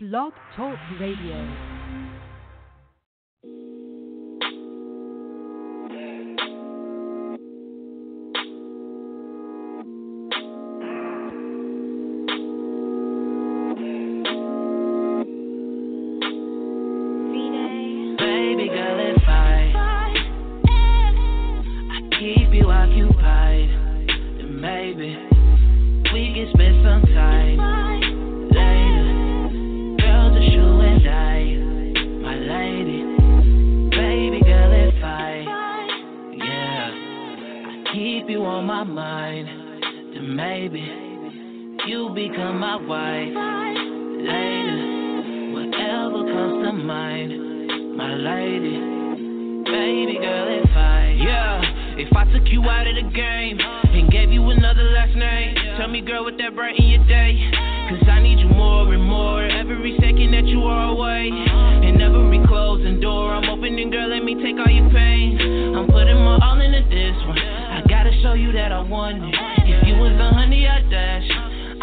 Blog Talk Radio.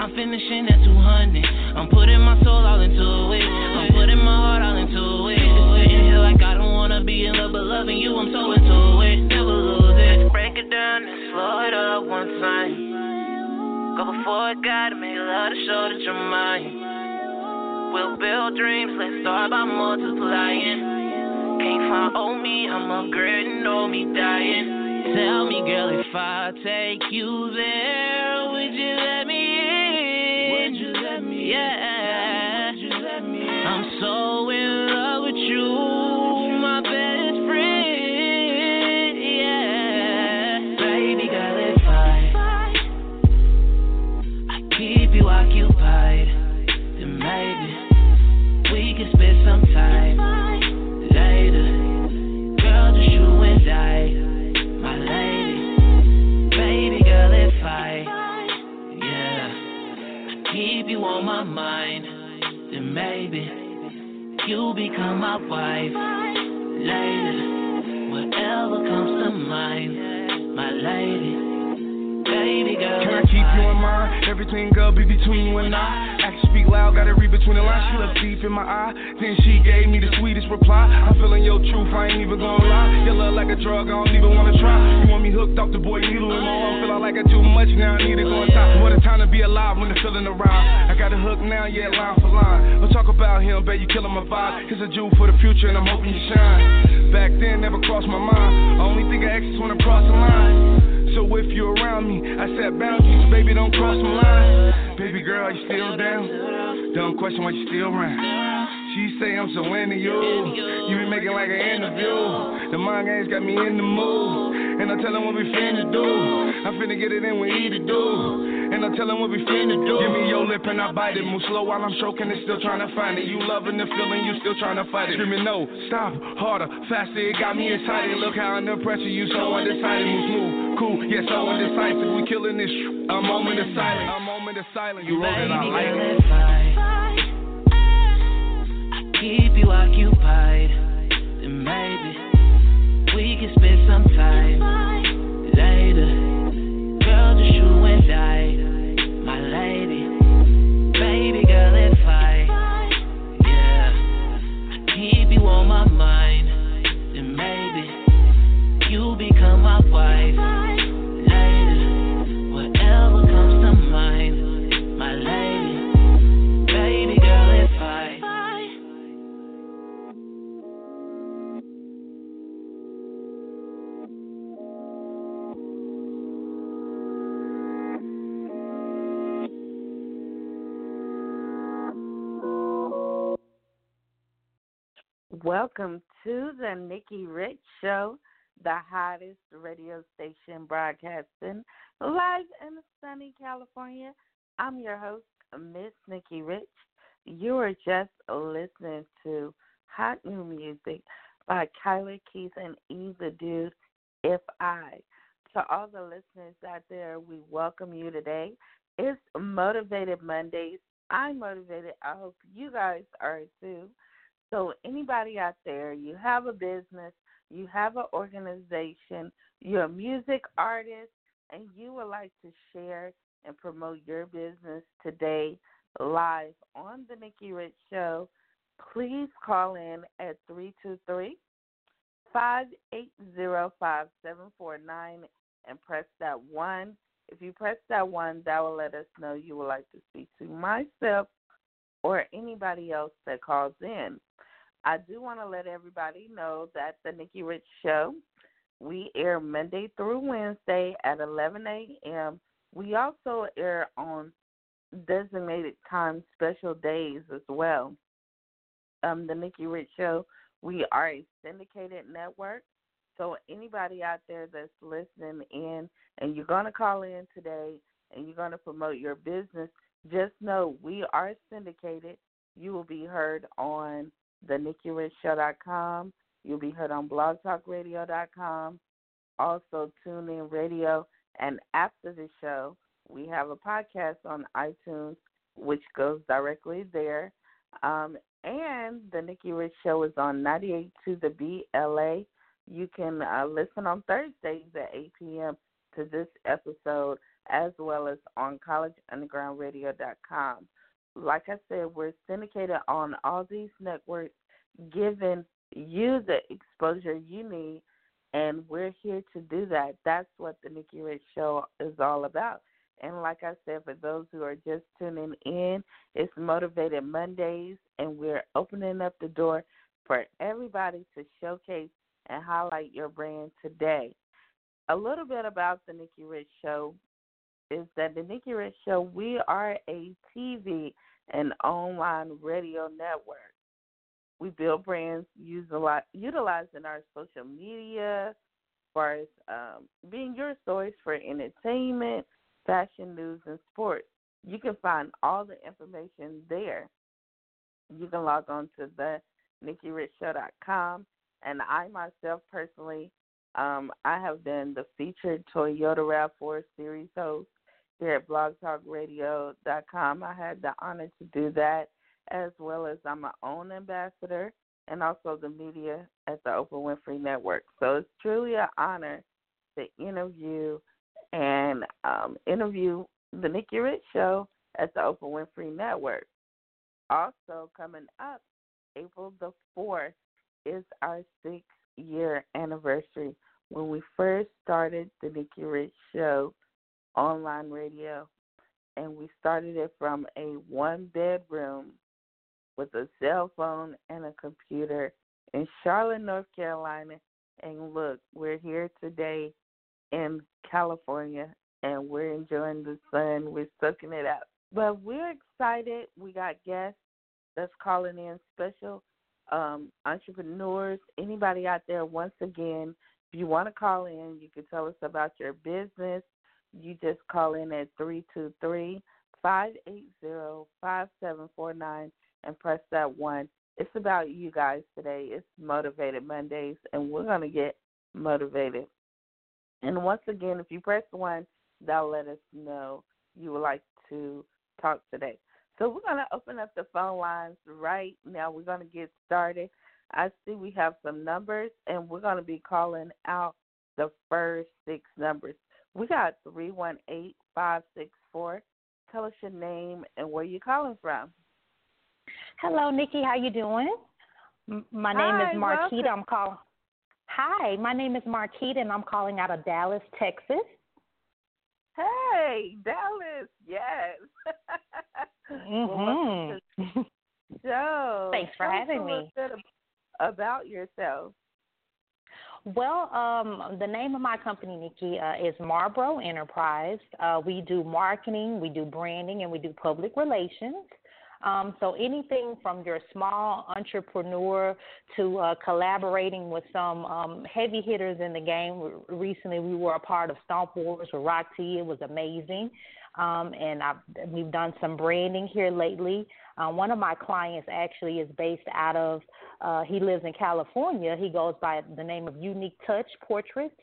I'm finishing at 200. I'm putting my soul all into it. I'm putting my heart all into it. Sitting here like I don't wanna be in love, but loving you, I'm so into it. Never lose it. Break it down and slow it up one time. Go before it, gotta make love to show that you're mine. We'll build dreams, let's start by multiplying. Can't find old me, I'm upgrading, know oh me dying. Tell me, girl, if I take you there, would you let become my wife later. Whatever comes to mind, my lady. Baby girl, Can I keep you in mind? Everything girl be between you and I. Speak loud, gotta read between the lines. She looked deep in my eye. Then she gave me the sweetest reply. I'm feeling your truth, I ain't even gonna lie. Your love like a drug, I don't even wanna try. You want me hooked off the boy needle in my arm. Feeling like I too much now, I need to go and top. What a time to be alive when the feeling around. I got a hook now, yeah, line for line. Don't talk about him, babe, you killing my vibe. He's a Jew for the future, and I'm hoping you shine. Back then, never crossed my mind. I only thing I is when I cross the line. So if you're around me, I set boundaries, baby, don't cross my line. Baby girl, are you still down? Don't question why you still around. She say I'm so into you. You be making like an interview. The mind games got me in the mood. And I'm telling what we finna do. I'm finna get it in we eat to do. And I'm telling what we finna do. Give me your lip and I bite it. Move slow while I'm stroking it, still trying to find it. You loving the feeling, you still trying to fight it. Screaming no, stop, harder, faster. It got me excited. Look how under pressure you so undecided. Move smooth, cool, yeah, so indecisive. We killing this. A moment of silence. A moment of silence. You wrote it out like Baby girl, if I, I keep you occupied, then maybe we can spend some time later. Girl, just you and I, Welcome to the Nikki Rich Show, the hottest radio station broadcasting live in sunny California. I'm your host, Miss Nikki Rich. You are just listening to hot new music by Kyler Keith and Eva Dude, If I. To all the listeners out there, we welcome you today. It's Motivated Mondays. I'm motivated. I hope you guys are too. So, anybody out there, you have a business, you have an organization, you're a music artist, and you would like to share and promote your business today, live on the Nikki Rich Show, please call in at 323 580 5749 and press that one. If you press that one, that will let us know you would like to speak to myself or anybody else that calls in. I do want to let everybody know that the Nikki Rich Show, we air Monday through Wednesday at 11 a.m. We also air on designated time special days as well. Um, the Nikki Rich Show, we are a syndicated network. So anybody out there that's listening in and you're going to call in today and you're going to promote your business, just know we are syndicated. You will be heard on the NikkiRichShow.com. You'll be heard on blogtalkradio.com, also TuneIn Radio. And after the show, we have a podcast on iTunes, which goes directly there. Um, and the Nikki Rich Show is on 98 to the BLA. You can uh, listen on Thursdays at 8 p.m. to this episode, as well as on collegeundergroundradio.com. Like I said, we're syndicated on all these networks, giving you the exposure you need, and we're here to do that. That's what the Nikki Rich Show is all about. And like I said, for those who are just tuning in, it's Motivated Mondays, and we're opening up the door for everybody to showcase and highlight your brand today. A little bit about the Nikki Rich Show is that the Nikki Rich Show, we are a TV and online radio network. We build brands utilizing our social media, as far as um, being your source for entertainment, fashion news, and sports. You can find all the information there. You can log on to the NikkiRichShow.com. And I myself personally, um, I have been the featured Toyota RAV4 series host here at blogtalkradio.com. I had the honor to do that, as well as I'm my own ambassador and also the media at the Oprah Winfrey Network. So it's truly an honor to interview and um, interview the Nikki Rich Show at the Oprah Winfrey Network. Also coming up, April the 4th is our six year anniversary when we first started the Nikki Rich Show online radio. And we started it from a one bedroom with a cell phone and a computer in Charlotte, North Carolina. And look, we're here today in California and we're enjoying the sun. We're soaking it up. But we're excited. We got guests that's calling in special um, entrepreneurs, anybody out there, once again, if you want to call in, you can tell us about your business. You just call in at 323 580 5749 and press that one. It's about you guys today. It's Motivated Mondays, and we're going to get motivated. And once again, if you press one, that'll let us know you would like to talk today. So we're going to open up the phone lines right now. We're going to get started. I see we have some numbers, and we're going to be calling out the first six numbers. We got 318564. Tell us your name and where you're calling from. Hello, Nikki. How you doing? My name Hi, is Marquita. welcome. I'm calling. Hi, my name is Marquita, and I'm calling out of Dallas, Texas. Hey, Dallas. Yes. Well, hmm to the. Thanks for having a me. bit about yourself. Well, um, the name of my company, Nikki, uh, is Marbro Enterprise. Uh, we do marketing, we do branding, and we do public relations. Um, so anything from your small entrepreneur to uh, collaborating with some um, heavy hitters in the game. Recently, we were a part of Stomp Wars with Rock T. It was amazing. Um, and I've, we've done some branding here lately. Uh, one of my clients actually is based out of, uh, he lives in California. He goes by the name of Unique Touch Portraits.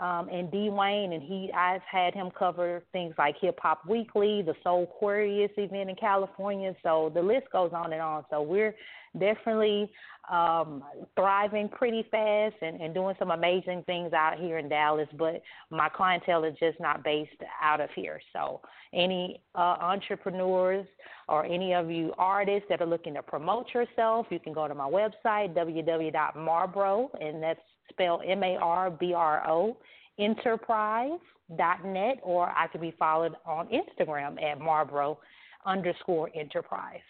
Um, and D Wayne, and he, I've had him cover things like Hip Hop Weekly, the Soul Aquarius event in California. So the list goes on and on. So we're definitely um, thriving pretty fast and, and doing some amazing things out here in Dallas. But my clientele is just not based out of here. So any uh, entrepreneurs or any of you artists that are looking to promote yourself, you can go to my website, www.marbro, and that's spelled M A R B R O, enterprise.net, or I can be followed on Instagram at Marbro underscore enterprise.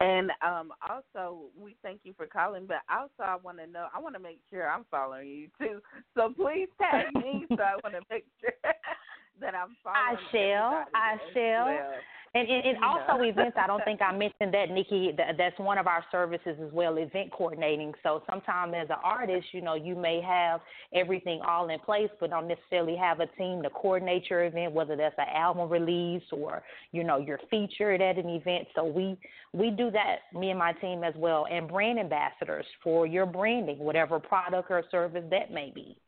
And um, also, we thank you for calling. But also, I want to know. I want to make sure I'm following you too. So please tag me. so I want to make sure that I'm following. I shall. I shall. Well. And, and, and also events. I don't think I mentioned that, Nikki. That, that's one of our services as well, event coordinating. So sometimes as an artist, you know, you may have everything all in place, but don't necessarily have a team to coordinate your event, whether that's an album release or you know you're featured at an event. So we we do that, me and my team as well, and brand ambassadors for your branding, whatever product or service that may be.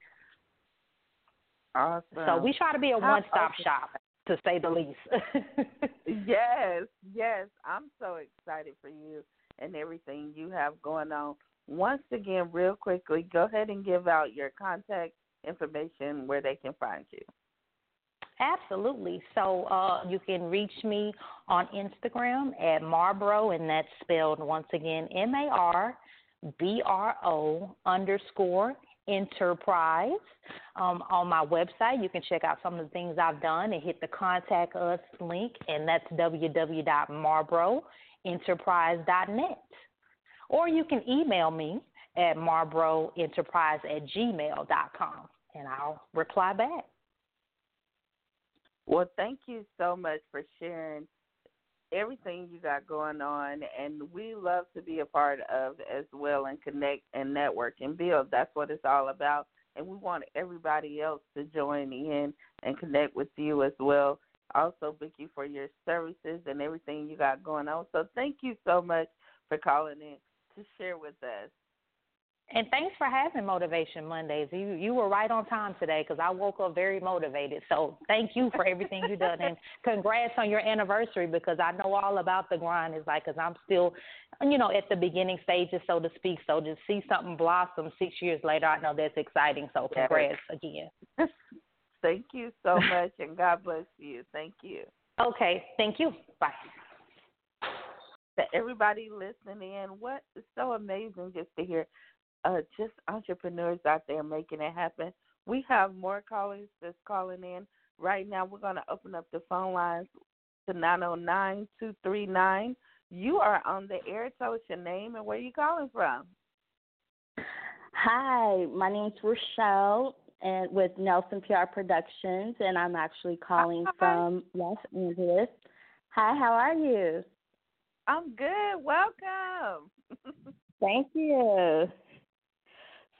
Awesome. So we try to be a one stop shop to say the least. yes, yes. I'm so excited for you and everything you have going on. Once again, real quickly, go ahead and give out your contact information where they can find you. Absolutely. So uh, you can reach me on Instagram at Marbro, and that's spelled once again M A R B R O underscore Enterprise. Um, on my website, you can check out some of the things I've done and hit the contact us link, and that's www.marbroenterprise.net. Or you can email me at marbroenterprise at gmail.com, and I'll reply back. Well, thank you so much for sharing everything you got going on, and we love to be a part of as well and connect and network and build. That's what it's all about. And we want everybody else to join in and connect with you as well. Also, you for your services and everything you got going on. So, thank you so much for calling in to share with us. And thanks for having Motivation Mondays. You you were right on time today because I woke up very motivated. So thank you for everything you've done, and congrats on your anniversary because I know all about the grind. Is like because I'm still, you know, at the beginning stages, so to speak. So to see something blossom six years later, I know that's exciting. So congrats yes. again. thank you so much, and God bless you. Thank you. Okay, thank you. Bye. To everybody listening in, what is so amazing just to hear uh, just entrepreneurs out there making it happen. We have more callers that's calling in. Right now, we're going to open up the phone lines to 909 239. You are on the air. Tell us your name and where you calling from. Hi, my name's Rachelle and with Nelson PR Productions, and I'm actually calling Hi. from Los Angeles. Hi, how are you? I'm good. Welcome. Thank you.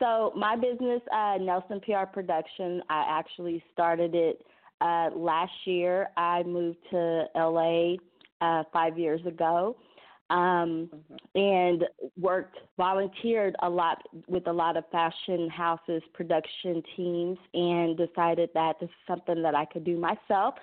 So my business, uh, Nelson PR Production, I actually started it uh, last year. I moved to LA uh, five years ago, um, mm-hmm. and worked volunteered a lot with a lot of fashion houses, production teams, and decided that this is something that I could do myself.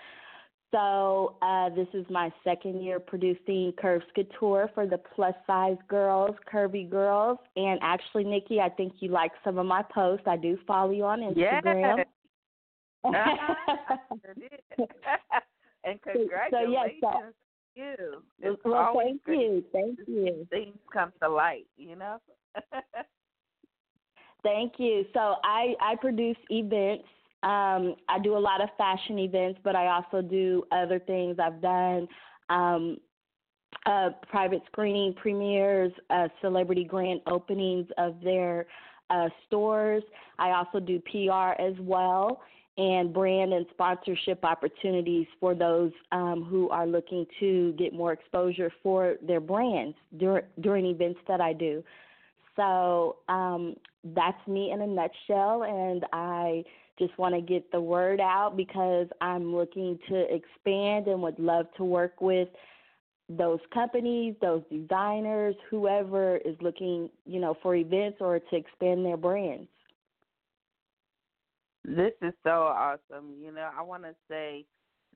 So uh, this is my second year producing Curves Couture for the plus size girls, curvy girls. And actually, Nikki, I think you like some of my posts. I do follow you on Instagram. Yes. and congratulations so, yes, so, you. It's well, thank you. Thank you. Things come to light, you know. thank you. So I I produce events um, I do a lot of fashion events, but I also do other things. I've done um, uh, private screening premieres, uh, celebrity grand openings of their uh, stores. I also do PR as well and brand and sponsorship opportunities for those um, who are looking to get more exposure for their brands dur- during events that I do. So um, that's me in a nutshell, and I just want to get the word out because I'm looking to expand and would love to work with those companies, those designers, whoever is looking, you know, for events or to expand their brands. This is so awesome. You know, I want to say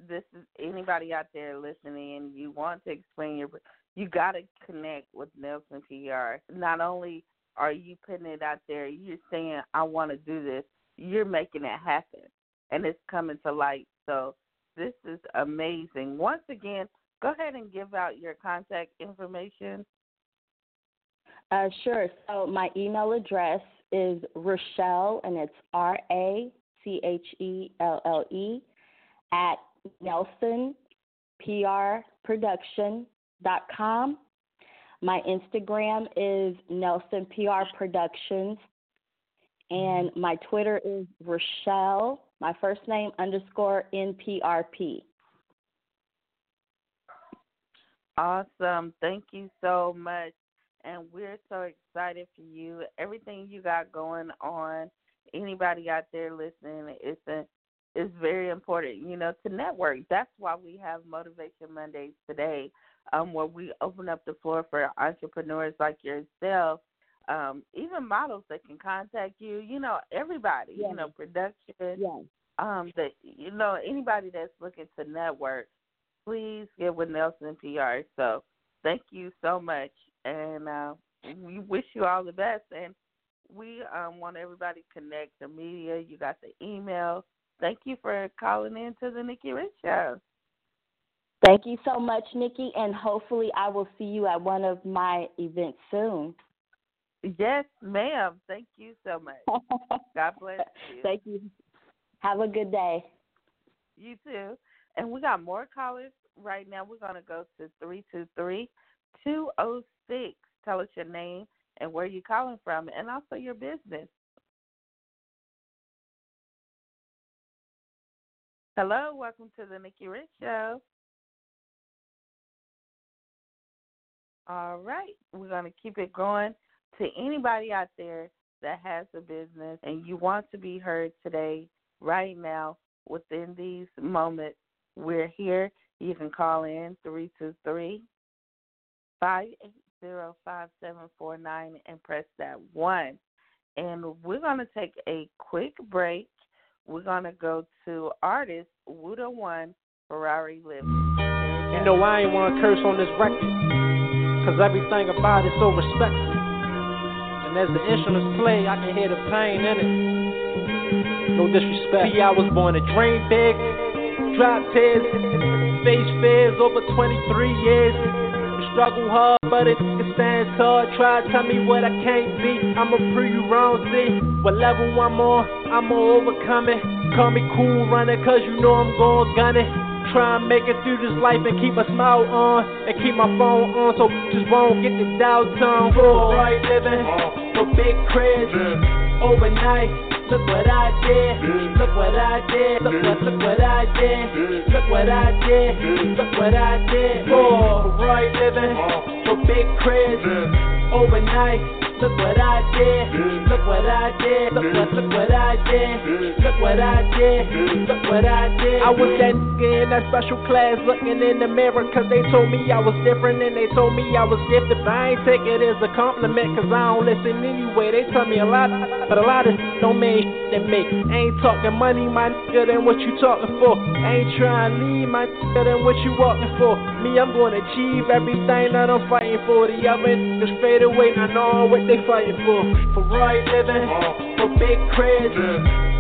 this is anybody out there listening and you want to explain your you got to connect with Nelson PR. Not only are you putting it out there, you're saying I want to do this you're making it happen and it's coming to light. So this is amazing. Once again, go ahead and give out your contact information. Uh, sure. So my email address is Rachelle, and it's R A C H E L L E at NelsonPRProduction.com. My Instagram is Nelson PR Productions, and my Twitter is Rachelle, my first name underscore NPRP. Awesome. Thank you so much. And we're so excited for you. Everything you got going on. Anybody out there listening, it's a it's very important, you know, to network. That's why we have Motivation Mondays today, um, where we open up the floor for entrepreneurs like yourself, um, even models that can contact you. You know, everybody. Yes. You know, production. Yes. Um, that you know, anybody that's looking to network, please get with Nelson PR. So, thank you so much, and uh, we wish you all the best. And we um, want everybody to connect the media. You got the email. Thank you for calling in to the Nikki Rich Show. Thank you so much, Nikki, and hopefully I will see you at one of my events soon. Yes, ma'am. Thank you so much. God bless you. Thank you. Have a good day. You too. And we got more callers right now. We're going to go to 323 206. Tell us your name and where you're calling from, and also your business. Hello, welcome to the Nikki Rich Show. All right, we're going to keep it going. To anybody out there that has a business and you want to be heard today, right now, within these moments, we're here. You can call in 323 580 5749 and press that 1. And we're going to take a quick break. We're going to go to artist Wuda One Ferrari Living. You know, I ain't want to curse on this record, because everything about it's so respectful. And as the instruments play, I can hear the pain in it. No disrespect. See, I was born to dream big, drop tears, face fears over 23 years. Struggle hard, but it stands tall. Try to tell me what I can't be. I'ma prove you wrong, see. What level I'm on, I'ma overcome it. Call me cool runner, cause you know I'm going gun it. Try and make it through this life and keep a smile on. And keep my phone on so just won't get the dial tone. For right living, for big cribs, overnight. Look what I did, look what I did, look what, look what I did, look what I did, look what I did. For right living, for big cribs, overnight. Look what I did, look what I did, look what, look what I did, look what I did, look what I did. I was that nigga in that special class looking in the mirror cause they told me I was different and they told me I was gifted. But I ain't take it as a compliment cause I don't listen anyway. They tell me a lot, but a lot of don't mean shit to me. Ain't talking money, my nigga, than what you talking for. Ain't trying to leave my nigga, than what you walking for. Me, I'm gonna achieve everything that I'm fighting for. The other niggas fade away, I know what they fighting for. For right living, for big cribs,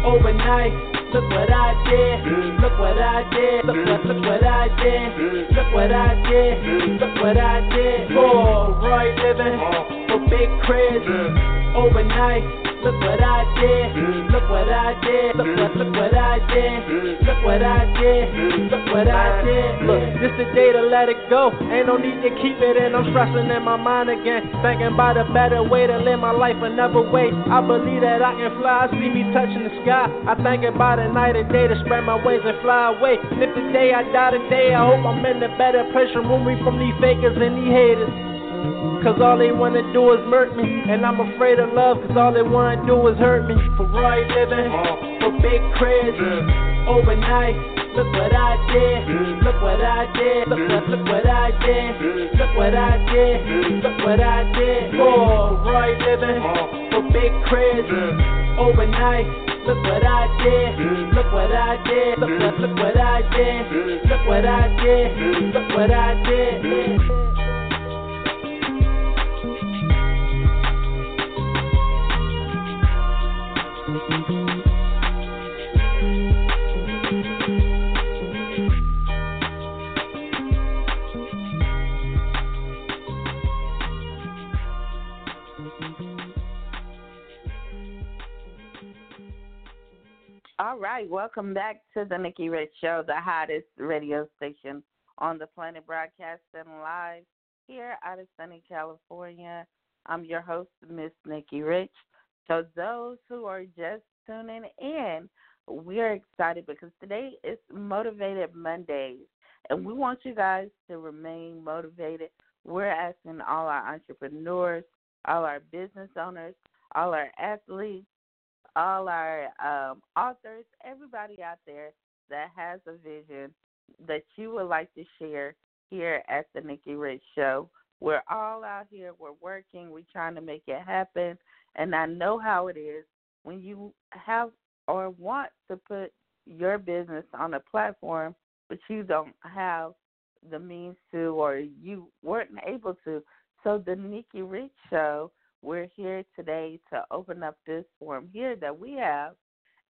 overnight. Look what I did, look what I did, look what, look what I did, look what I did, look what I did. For right living, big cribs, mm. overnight. Look what I did, mm. look what I did, look what, look what I did, mm. look what I did, look what I did. Look, this the day to let it go. Ain't no need to keep it in. I'm stressing in my mind again, thinking about a better way to live my life another way. I believe that I can fly, I see me touching the sky. I think about it night and day to spread my wings and fly away. If the day I die today, I hope I'm in a better place. Remove me from these fakers and these haters. Cause all they wanna do is murk me. And I'm afraid of love, cause all they wanna do is hurt me. For right living, for big cribs, overnight. Look what I did, look what I did, look what, look what I did, look what I did, look what I did. For right living, for big cribs, overnight. Look what I did, look what I did, look what, look what I did, look what I did, look what I did. Right, welcome back to the Nikki Rich Show, the hottest radio station on the planet, broadcasting live here out of sunny California. I'm your host, Miss Nikki Rich. So those who are just tuning in, we're excited because today is Motivated Mondays, and we want you guys to remain motivated. We're asking all our entrepreneurs, all our business owners, all our athletes, all our um, authors, everybody out there that has a vision that you would like to share here at the Nikki Rich Show. We're all out here, we're working, we're trying to make it happen. And I know how it is when you have or want to put your business on a platform, but you don't have the means to or you weren't able to. So the Nikki Rich Show we're here today to open up this forum here that we have,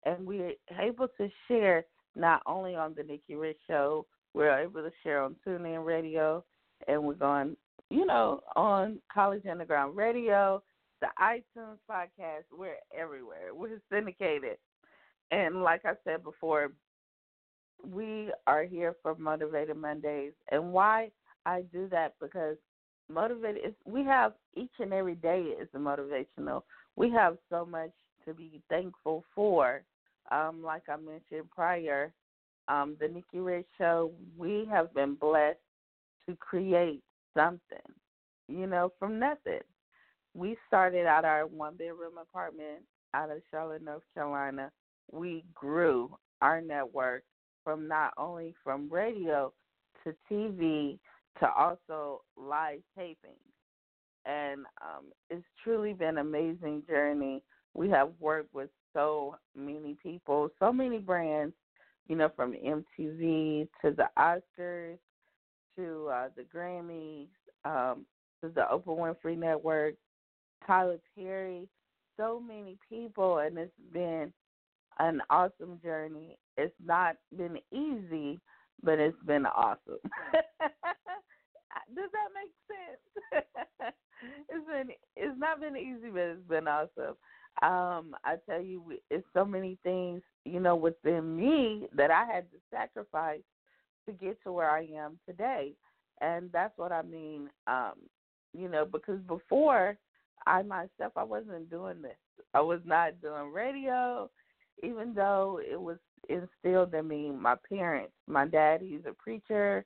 and we're able to share not only on the Nikki Rich Show, we're able to share on TuneIn Radio, and we're going, you know, on College Underground Radio, the iTunes podcast. We're everywhere. We're syndicated. And like I said before, we are here for Motivated Mondays. And why I do that because motivated is we have each and every day is a motivational. We have so much to be thankful for. Um, like I mentioned prior, um, the Nikki Rich Show, we have been blessed to create something, you know, from nothing. We started out our one bedroom apartment out of Charlotte, North Carolina. We grew our network from not only from radio to TV to also live taping. And um, it's truly been an amazing journey. We have worked with so many people, so many brands, you know, from MTV to the Oscars to uh, the Grammys um, to the Oprah Winfrey Network, Tyler Perry, so many people, and it's been an awesome journey. It's not been easy, but it's been awesome. Does that make sense? it's been it's not been easy, but it's been awesome. Um, I tell you, it's so many things you know within me that I had to sacrifice to get to where I am today, and that's what I mean. Um, you know, because before I myself I wasn't doing this. I was not doing radio, even though it was instilled in me. My parents, my dad, he's a preacher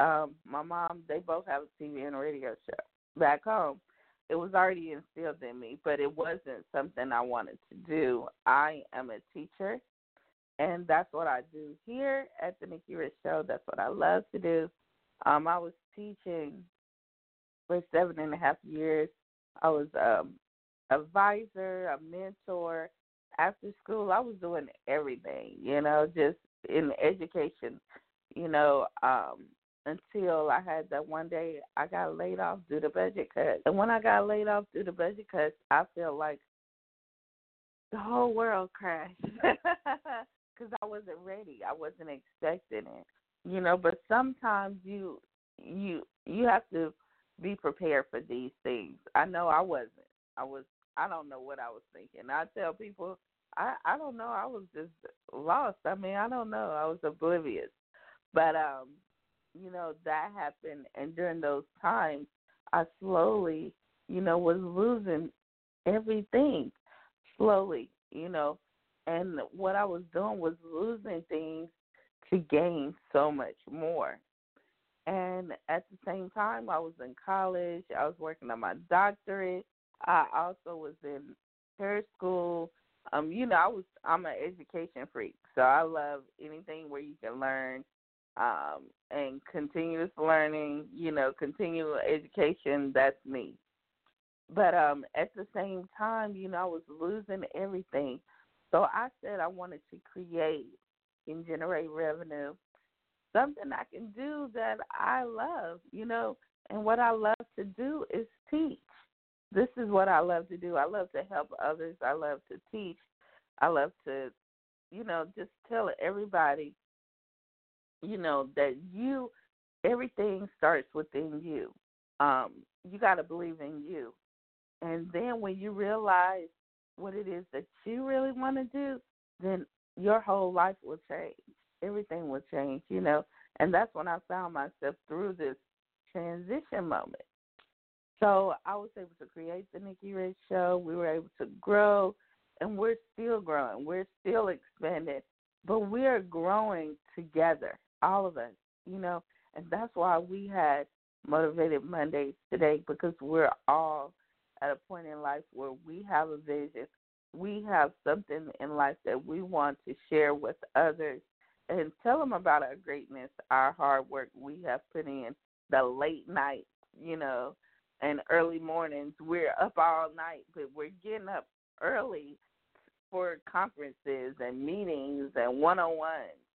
um, my mom, they both have a TV and a radio show back home. It was already instilled in me, but it wasn't something I wanted to do. I am a teacher, and that's what I do here at the Nikki Rich Show. That's what I love to do. Um, I was teaching for seven and a half years. I was um, advisor, a mentor. After school, I was doing everything, you know, just in education, you know, um, until I had that one day I got laid off due to budget cuts. And when I got laid off due to budget cuts, I felt like the whole world crashed because I wasn't ready. I wasn't expecting it, you know. But sometimes you you you have to be prepared for these things. I know I wasn't. I was. I don't know what I was thinking. I tell people, I I don't know. I was just lost. I mean, I don't know. I was oblivious. But um, you know, that happened. And during those times, I slowly, you know, was losing everything slowly, you know. And what I was doing was losing things to gain so much more. And at the same time, I was in college. I was working on my doctorate. I also was in hair school. Um, you know, I was I'm an education freak, so I love anything where you can learn um, and continuous learning, you know, continual education, that's me. But um, at the same time, you know, I was losing everything. So I said I wanted to create and generate revenue, something I can do that I love, you know, and what I love to do is teach. This is what I love to do. I love to help others. I love to teach. I love to, you know, just tell everybody you know that you everything starts within you um you got to believe in you and then when you realize what it is that you really want to do then your whole life will change. Everything will change, you know. And that's when I found myself through this transition moment. So I was able to create the Nikki Rich Show. We were able to grow, and we're still growing. We're still expanding, but we are growing together, all of us, you know. And that's why we had Motivated Mondays today because we're all at a point in life where we have a vision. We have something in life that we want to share with others and tell them about our greatness, our hard work we have put in, the late nights, you know, and early mornings. We're up all night, but we're getting up early for conferences and meetings and one on ones.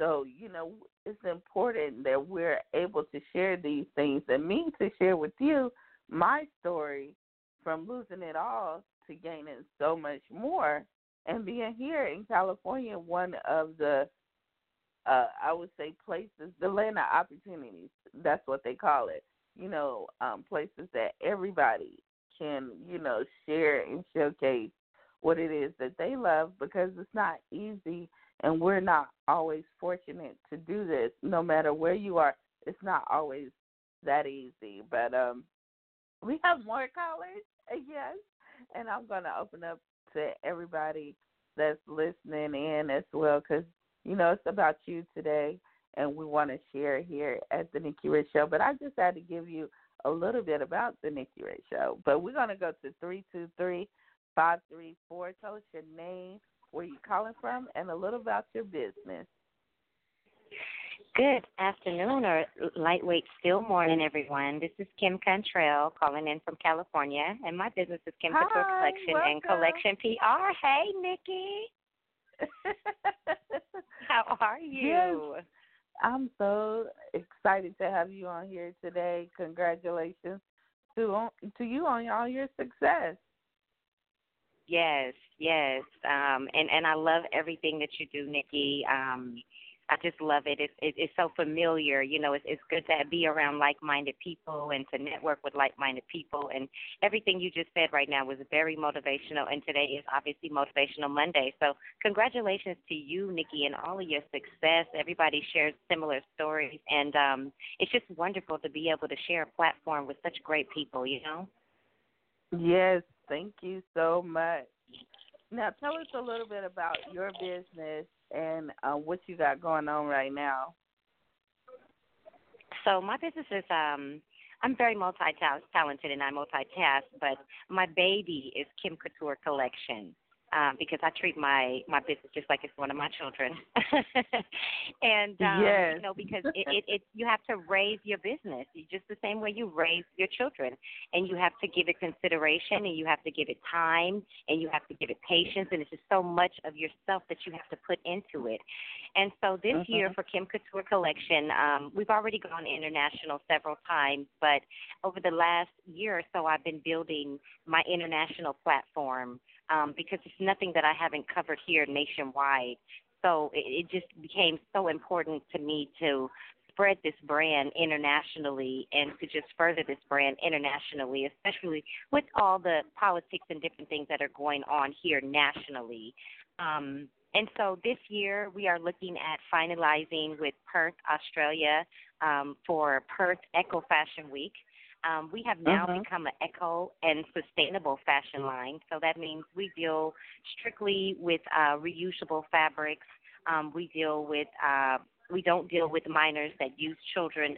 So, you know, it's important that we're able to share these things and me to share with you my story from losing it all to gaining so much more and being here in California, one of the uh I would say places, the land of opportunities. That's what they call it. You know, um places that everybody can, you know, share and showcase what it is that they love because it's not easy and we're not always fortunate to do this no matter where you are. It's not always that easy but um we have more callers yes. And i'm going to open up to everybody that's listening in as well because you know it's about you today and we want to share here at the nikki rich show. But i just had to give you a little bit about the nikki rich show. But we're going to go to three two three five three four. Tell us your name where you calling from, and a little about your business. Good afternoon or lightweight still morning, everyone. This is Kim Cantrell calling in from California, and my business is Kim Hi, Couture Collection welcome. and Collection PR. Hey, Nikki. How are you? Yes. I'm so excited to have you on here today. Congratulations to to you on all your success. Yes, yes. Um, and and I love everything that you do, Nikki. Um, I just love it. It's it, it's so familiar. You know, it's it's good to be around like-minded people and to network with like-minded people. And everything you just said right now was very motivational. And today is obviously Motivational Monday. So congratulations to you, Nikki, and all of your success. Everybody shares similar stories, and um, it's just wonderful to be able to share a platform with such great people. You know. Yes, thank you so much. Now, tell us a little bit about your business and uh, what you got going on right now. So my business is um I'm very multi talented and I multitask, but my baby is Kim Couture Collection um, because I treat my my business just like it's one of my children. and um, yes. you know, because it, it, it you have to raise your business just the same way you raise your children, and you have to give it consideration, and you have to give it time, and you have to give it patience, and it's just so much of yourself that you have to put into it. And so this mm-hmm. year for Kim Couture Collection, um, we've already gone international several times, but over the last year or so, I've been building my international platform um, because it's nothing that I haven't covered here nationwide. So it, it just became so important to me to spread this brand internationally and to just further this brand internationally, especially with all the politics and different things that are going on here nationally. Um, and so this year we are looking at finalizing with Perth, Australia, um, for Perth Eco Fashion Week. Um, we have now uh-huh. become an eco and sustainable fashion line. So that means we deal strictly with uh, reusable fabrics. Um, we deal with uh, we don't deal with minors that use children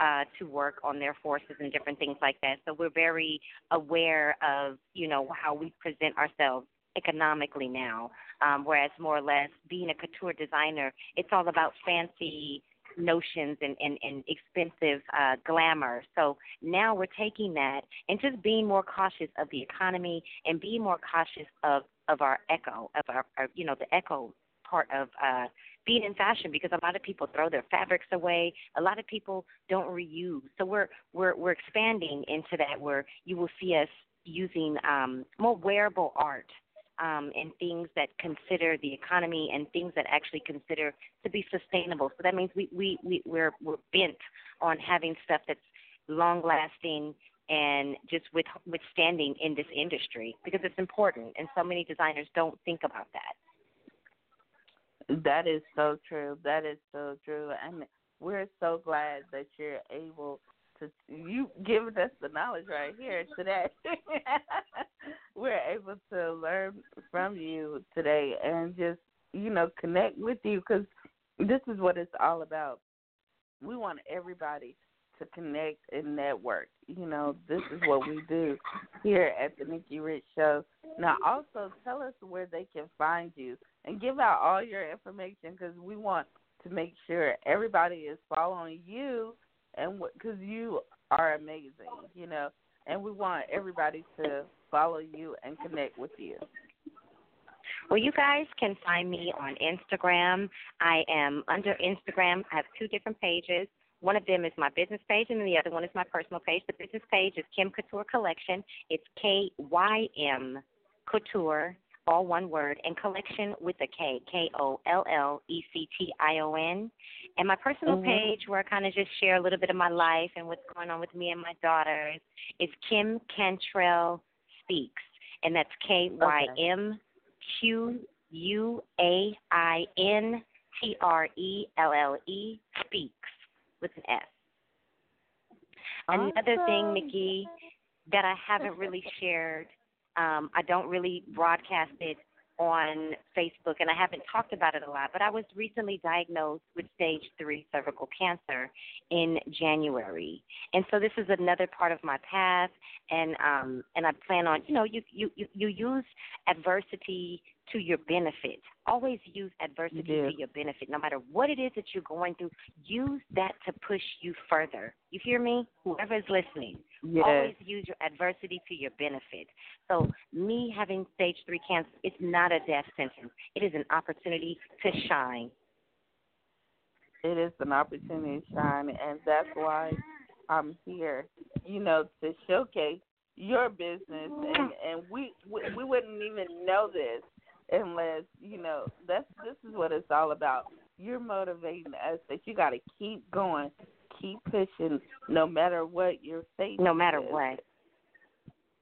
uh, to work on their forces and different things like that. So we're very aware of you know how we present ourselves economically now. Um, whereas more or less being a couture designer, it's all about fancy notions and, and, and expensive uh, glamour. So now we're taking that and just being more cautious of the economy and being more cautious of, of our echo, of our, our you know, the echo part of uh, being in fashion because a lot of people throw their fabrics away. A lot of people don't reuse. So we're we're we're expanding into that where you will see us using um, more wearable art um, and things that consider the economy and things that actually consider to be sustainable. So that means we, we, we, we're, we're bent on having stuff that's long lasting and just with, withstanding in this industry because it's important and so many designers don't think about that. That is so true. That is so true. And we're so glad that you're able to you giving us the knowledge right here today. we're able to learn from you today and just you know connect with you because this is what it's all about. We want everybody to connect and network. You know, this is what we do here at the Nikki Rich Show. Now, also tell us where they can find you and give out all your information because we want to make sure everybody is following you and because you are amazing, you know, and we want everybody to follow you and connect with you. Well, you guys can find me on Instagram. I am under Instagram. I have two different pages. One of them is my business page, and the other one is my personal page. The business page is Kym Couture Kollection. It's K Y M Couture, all one word, and collection with a K, K O L L E C T I O N. And my personal mm-hmm. page, where I kind of just share a little bit of my life and what's going on with me and my daughters, is Kym Quaintrelle Speaks, and that's K Y M Q U A I N T R E L L E Speaks with an S. Awesome. Another thing, Nikki, that I haven't really shared, um, I don't really broadcast it on Facebook, and I haven't talked about it a lot, but I was recently diagnosed with stage three cervical cancer in January, and so this is another part of my path, and um, and I plan on, you know, you you you, you use adversity to your benefit. Always use adversity yeah. to your benefit. No matter what it is that you're going through, use that to push you further. You hear me? Whoever is listening, yes. always use your adversity to your benefit. So, me having stage three cancer, it's not a death sentence. It is an opportunity to shine. It is an opportunity to shine, and that's why I'm here. You know, to showcase your business, and and we we, we wouldn't even know this unless you know that's this is what it's all about. You're motivating us that you got to keep going, keep pushing, no matter what you're facing. No matter what.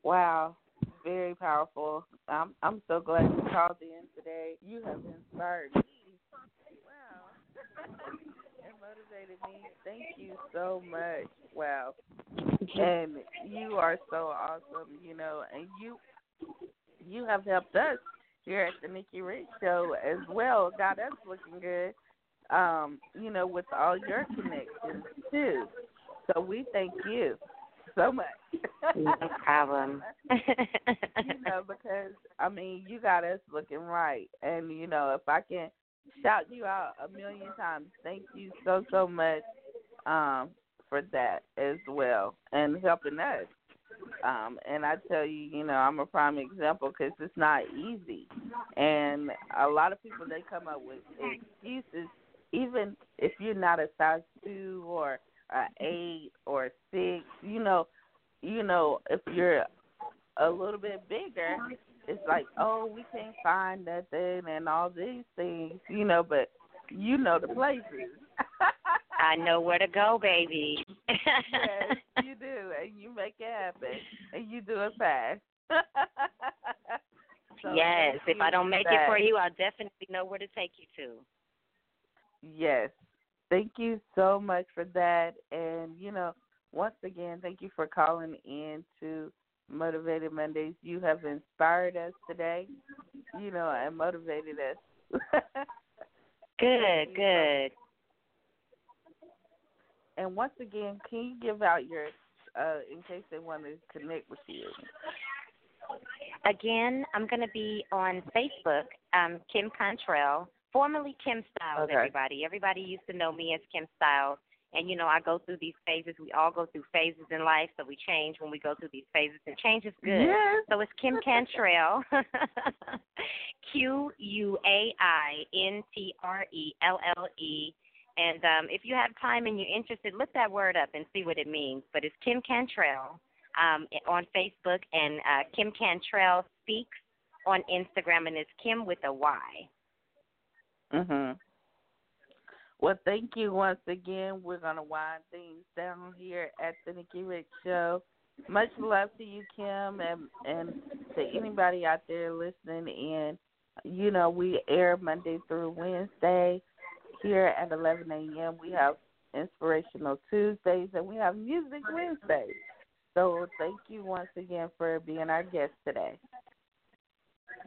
Wow, very powerful. I'm I'm so glad you called in today. You have inspired me. Wow. and motivated me. Thank you so much. Wow. And you are so awesome, you know, and you you have helped us here at the Nikki Rich Show as well. Got us looking good, um, you know, with all your connections too. So we thank you so much. no problem. you know, because I mean, you got us looking right, and you know, if I can shout you out a million times, thank you so so much um, for that as well, and helping us. Um, and I tell you, you know, I'm a prime example because it's not easy, and a lot of people they come up with excuses, even if you're not a size two or a eight or a six. You know, you know, if you're a little bit bigger, it's like, oh, we can't find nothing and all these things, you know. But you know the places. I know where to go, baby. yes, you do, and you make it happen, and you do it fast. so yes, if I don't make that. it for you, I'll definitely know where to take you to. Yes, thank you so much for that, and you know, once again, thank you for calling in to Motivated Mondays. You have inspired us today, you know, and motivated us. good, good. And once again, can you give out your, uh, in case they want to connect with you? Again, I'm going to be on Facebook, um, Kym Quaintrelle, formerly Kim Styles. Okay. Everybody, everybody used to know me as Kim Styles. And you know, I go through these phases. We all go through phases in life, so we change when we go through these phases, and change is good. Yes. So it's Kym Quaintrelle, Q U A I N T R E L L E. And um, if you have time and you're interested, look that word up and see what it means. But it's Kym Quaintrelle um, on Facebook, and uh, Kym Quaintrelle Speaks on Instagram, and it's Kim with a Y. Mhm. Well, thank you once again. We're gonna wind things down here at the Nikki Rich Show. Much love to you, Kim, and and to anybody out there listening in. you know, we air Monday through Wednesday here at 11 a.m. We have Inspirational Tuesdays and we have Music Wednesdays. So thank you once again for being our guest today.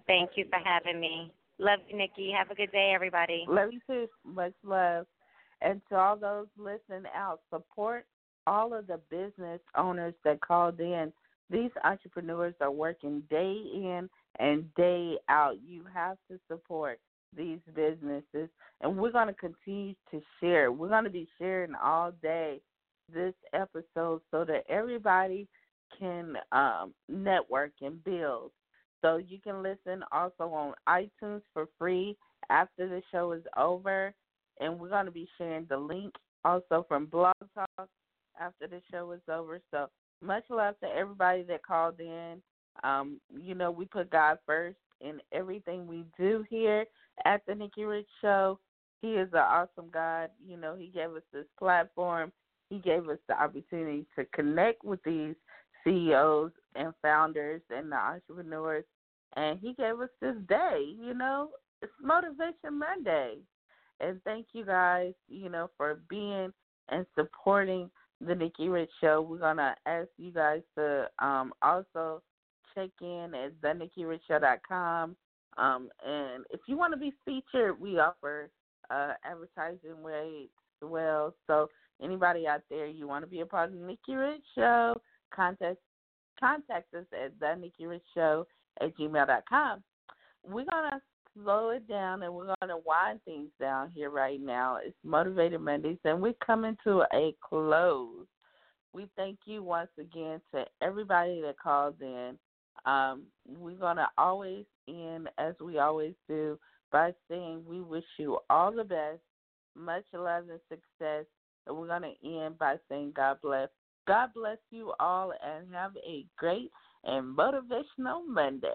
Thank you for having me. Love you, Nikki. Have a good day, everybody. Love you too. Much love. And to all those listening out, support all of the business owners that called in. These entrepreneurs are working day in and day out. You have to support these businesses, and we're going to continue to share. We're going to be sharing all day this episode so that everybody can um, network and build. So you can listen also on iTunes for free after the show is over. And we're going to be sharing the link also from Blog Talk after the show is over. So much love to everybody that called in. Um, you know, we put God first in everything we do here at the Nikki Rich Show. He is an awesome God. You know, He gave us this platform. He gave us the opportunity to connect with these CEOs and founders and the entrepreneurs. And He gave us this day, you know, it's Motivation Monday. And thank you guys, you know, for being and supporting the Nikki Rich Show. We're gonna ask you guys to um, also check in at thenikkirichshow.com. Um, and if you want to be featured, we offer uh, advertising rates as well. So anybody out there, you want to be a part of the Nikki Rich Show, contact contact us at thenikkirichshow at gmail.com. We're gonna slow it down and we're gonna wind things down here right now. It's Motivated Mondays, and we're coming to a close. We thank you once again to everybody that called in. Um, we're going to always end, as we always do, by saying we wish you all the best, much love and success. And we're going to end by saying God bless. God bless you all and have a great and motivational Monday.